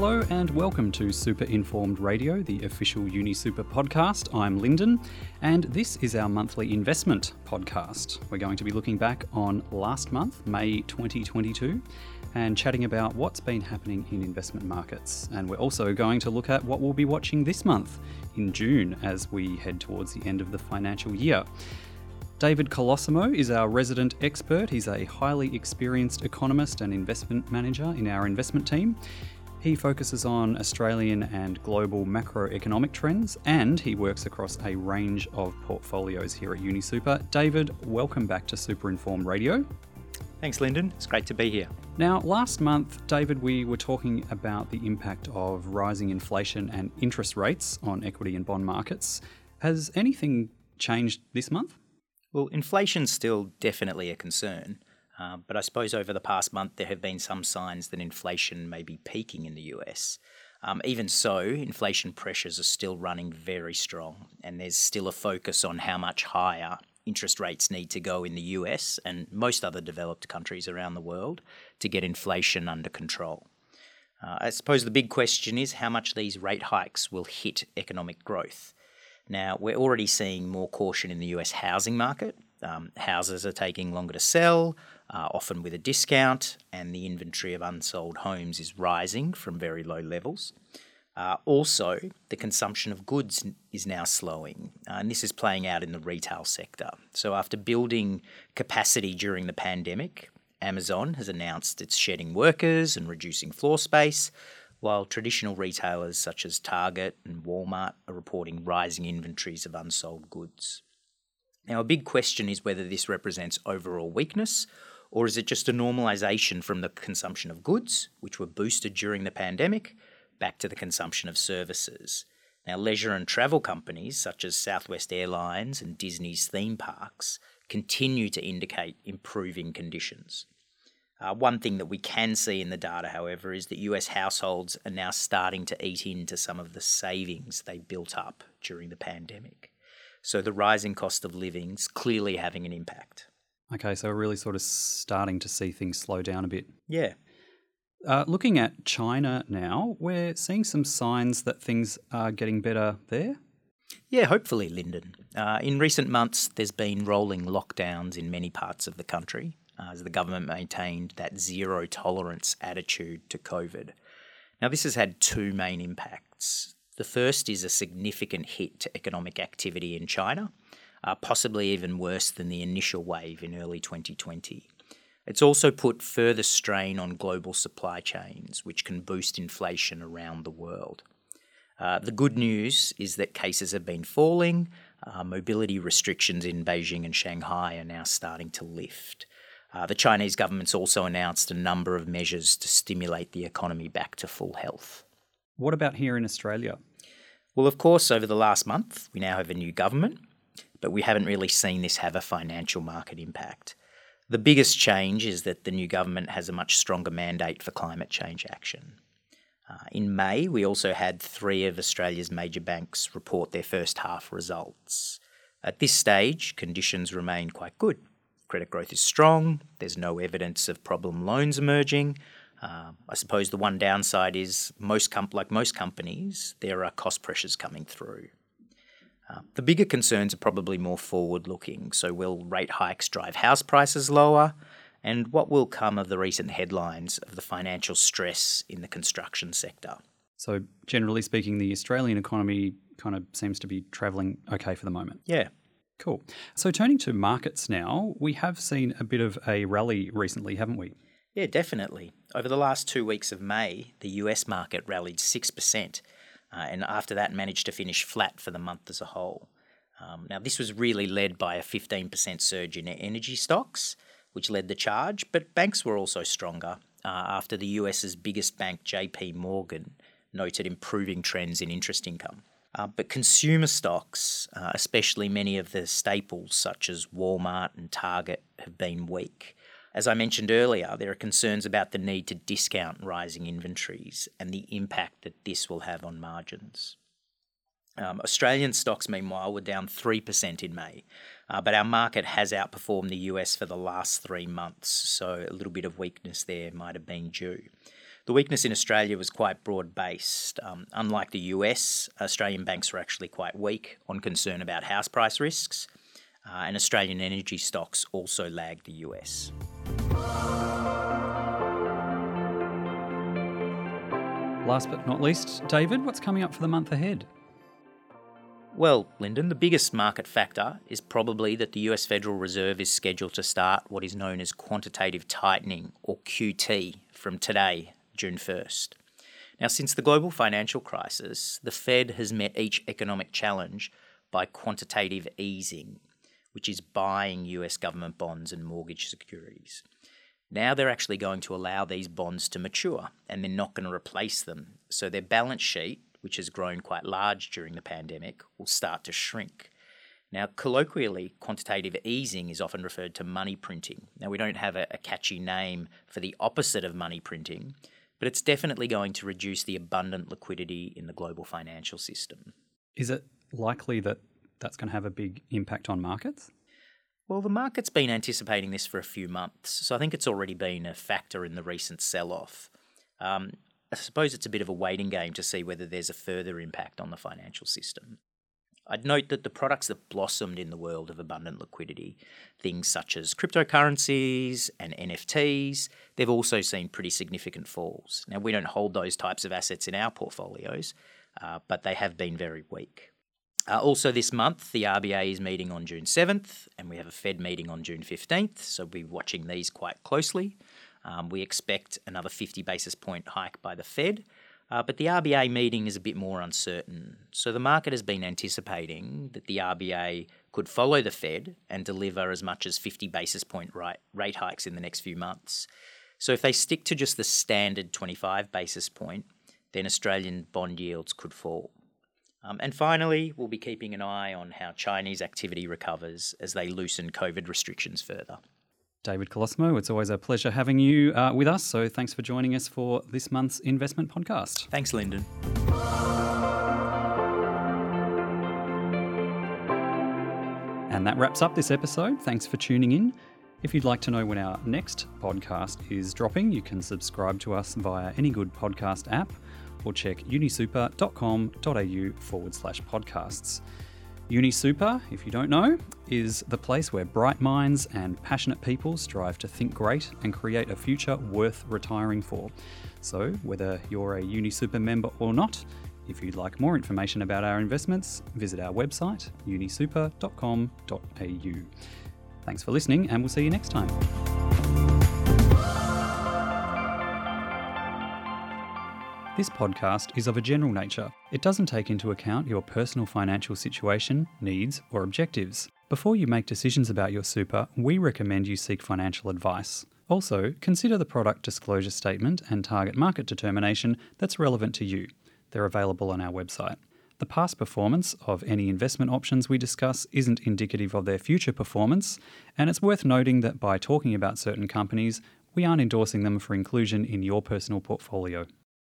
Hello and welcome to Super Informed Radio, the official UniSuper podcast. I'm Lyndon, and this is our monthly investment podcast. We're going to be looking back on last month, May 2022, and chatting about what's been happening in investment markets. And we're also going to look at what we'll be watching this month in June as we head towards the end of the financial year. David Colosimo is our resident expert. He's a highly experienced economist and investment manager in our investment team. He focuses on Australian and global macroeconomic trends and he works across a range of portfolios here at UniSuper. David, welcome back to Super Informed Radio. Thanks, Lyndon. It's great to be here. Now, last month, David, we were talking about the impact of rising inflation and interest rates on equity and bond markets. Has anything changed this month? Well, inflation's still definitely a concern. Uh, but I suppose over the past month, there have been some signs that inflation may be peaking in the US. Um, even so, inflation pressures are still running very strong, and there's still a focus on how much higher interest rates need to go in the US and most other developed countries around the world to get inflation under control. Uh, I suppose the big question is how much these rate hikes will hit economic growth. Now, we're already seeing more caution in the US housing market. Um, houses are taking longer to sell, uh, often with a discount, and the inventory of unsold homes is rising from very low levels. Uh, also, the consumption of goods is now slowing, uh, and this is playing out in the retail sector. So, after building capacity during the pandemic, Amazon has announced it's shedding workers and reducing floor space, while traditional retailers such as Target and Walmart are reporting rising inventories of unsold goods. Now, a big question is whether this represents overall weakness or is it just a normalisation from the consumption of goods, which were boosted during the pandemic, back to the consumption of services? Now, leisure and travel companies such as Southwest Airlines and Disney's theme parks continue to indicate improving conditions. Uh, one thing that we can see in the data, however, is that US households are now starting to eat into some of the savings they built up during the pandemic. So the rising cost of living is clearly having an impact. Okay, so we're really sort of starting to see things slow down a bit. Yeah. Uh, looking at China now, we're seeing some signs that things are getting better there. Yeah, hopefully, Lyndon. Uh, in recent months, there's been rolling lockdowns in many parts of the country uh, as the government maintained that zero tolerance attitude to COVID. Now, this has had two main impacts. The first is a significant hit to economic activity in China, uh, possibly even worse than the initial wave in early 2020. It's also put further strain on global supply chains, which can boost inflation around the world. Uh, the good news is that cases have been falling. Uh, mobility restrictions in Beijing and Shanghai are now starting to lift. Uh, the Chinese government's also announced a number of measures to stimulate the economy back to full health. What about here in Australia? Well, of course, over the last month, we now have a new government but we haven't really seen this have a financial market impact. The biggest change is that the new government has a much stronger mandate for climate change action. Uh, in May, we also had three of Australia's major banks report their first half results. At this stage, conditions remain quite good. Credit growth is strong, there's no evidence of problem loans emerging. Uh, I suppose the one downside is most com- like most companies, there are cost pressures coming through. Uh, the bigger concerns are probably more forward looking. So, will rate hikes drive house prices lower? And what will come of the recent headlines of the financial stress in the construction sector? So, generally speaking, the Australian economy kind of seems to be travelling okay for the moment. Yeah. Cool. So, turning to markets now, we have seen a bit of a rally recently, haven't we? Yeah, definitely. Over the last two weeks of May, the US market rallied 6% uh, and after that managed to finish flat for the month as a whole. Um, now, this was really led by a 15% surge in energy stocks, which led the charge, but banks were also stronger uh, after the US's biggest bank, JP Morgan, noted improving trends in interest income. Uh, but consumer stocks, uh, especially many of the staples such as Walmart and Target, have been weak. As I mentioned earlier, there are concerns about the need to discount rising inventories and the impact that this will have on margins. Um, Australian stocks, meanwhile, were down 3% in May, uh, but our market has outperformed the US for the last three months, so a little bit of weakness there might have been due. The weakness in Australia was quite broad based. Um, unlike the US, Australian banks were actually quite weak on concern about house price risks, uh, and Australian energy stocks also lagged the US. Last but not least, David, what's coming up for the month ahead? Well, Lyndon, the biggest market factor is probably that the US Federal Reserve is scheduled to start what is known as quantitative tightening, or QT, from today, June 1st. Now, since the global financial crisis, the Fed has met each economic challenge by quantitative easing, which is buying US government bonds and mortgage securities. Now they're actually going to allow these bonds to mature and they're not going to replace them. So their balance sheet, which has grown quite large during the pandemic, will start to shrink. Now, colloquially, quantitative easing is often referred to money printing. Now, we don't have a, a catchy name for the opposite of money printing, but it's definitely going to reduce the abundant liquidity in the global financial system. Is it likely that that's going to have a big impact on markets? Well, the market's been anticipating this for a few months, so I think it's already been a factor in the recent sell off. Um, I suppose it's a bit of a waiting game to see whether there's a further impact on the financial system. I'd note that the products that blossomed in the world of abundant liquidity, things such as cryptocurrencies and NFTs, they've also seen pretty significant falls. Now, we don't hold those types of assets in our portfolios, uh, but they have been very weak. Uh, also, this month, the RBA is meeting on June 7th, and we have a Fed meeting on June 15th, so we'll be watching these quite closely. Um, we expect another 50 basis point hike by the Fed, uh, but the RBA meeting is a bit more uncertain. So the market has been anticipating that the RBA could follow the Fed and deliver as much as 50 basis point rate hikes in the next few months. So if they stick to just the standard 25 basis point, then Australian bond yields could fall. Um, and finally, we'll be keeping an eye on how Chinese activity recovers as they loosen COVID restrictions further. David Colosimo, it's always a pleasure having you uh, with us. So thanks for joining us for this month's investment podcast. Thanks, Lyndon. And that wraps up this episode. Thanks for tuning in. If you'd like to know when our next podcast is dropping, you can subscribe to us via any good podcast app or check unisuper.com.au forward slash podcasts. UniSuper, if you don't know, is the place where bright minds and passionate people strive to think great and create a future worth retiring for. So, whether you're a UniSuper member or not, if you'd like more information about our investments, visit our website, unisuper.com.au. Thanks for listening, and we'll see you next time. This podcast is of a general nature. It doesn't take into account your personal financial situation, needs, or objectives. Before you make decisions about your super, we recommend you seek financial advice. Also, consider the product disclosure statement and target market determination that's relevant to you. They're available on our website. The past performance of any investment options we discuss isn't indicative of their future performance, and it's worth noting that by talking about certain companies, we aren't endorsing them for inclusion in your personal portfolio.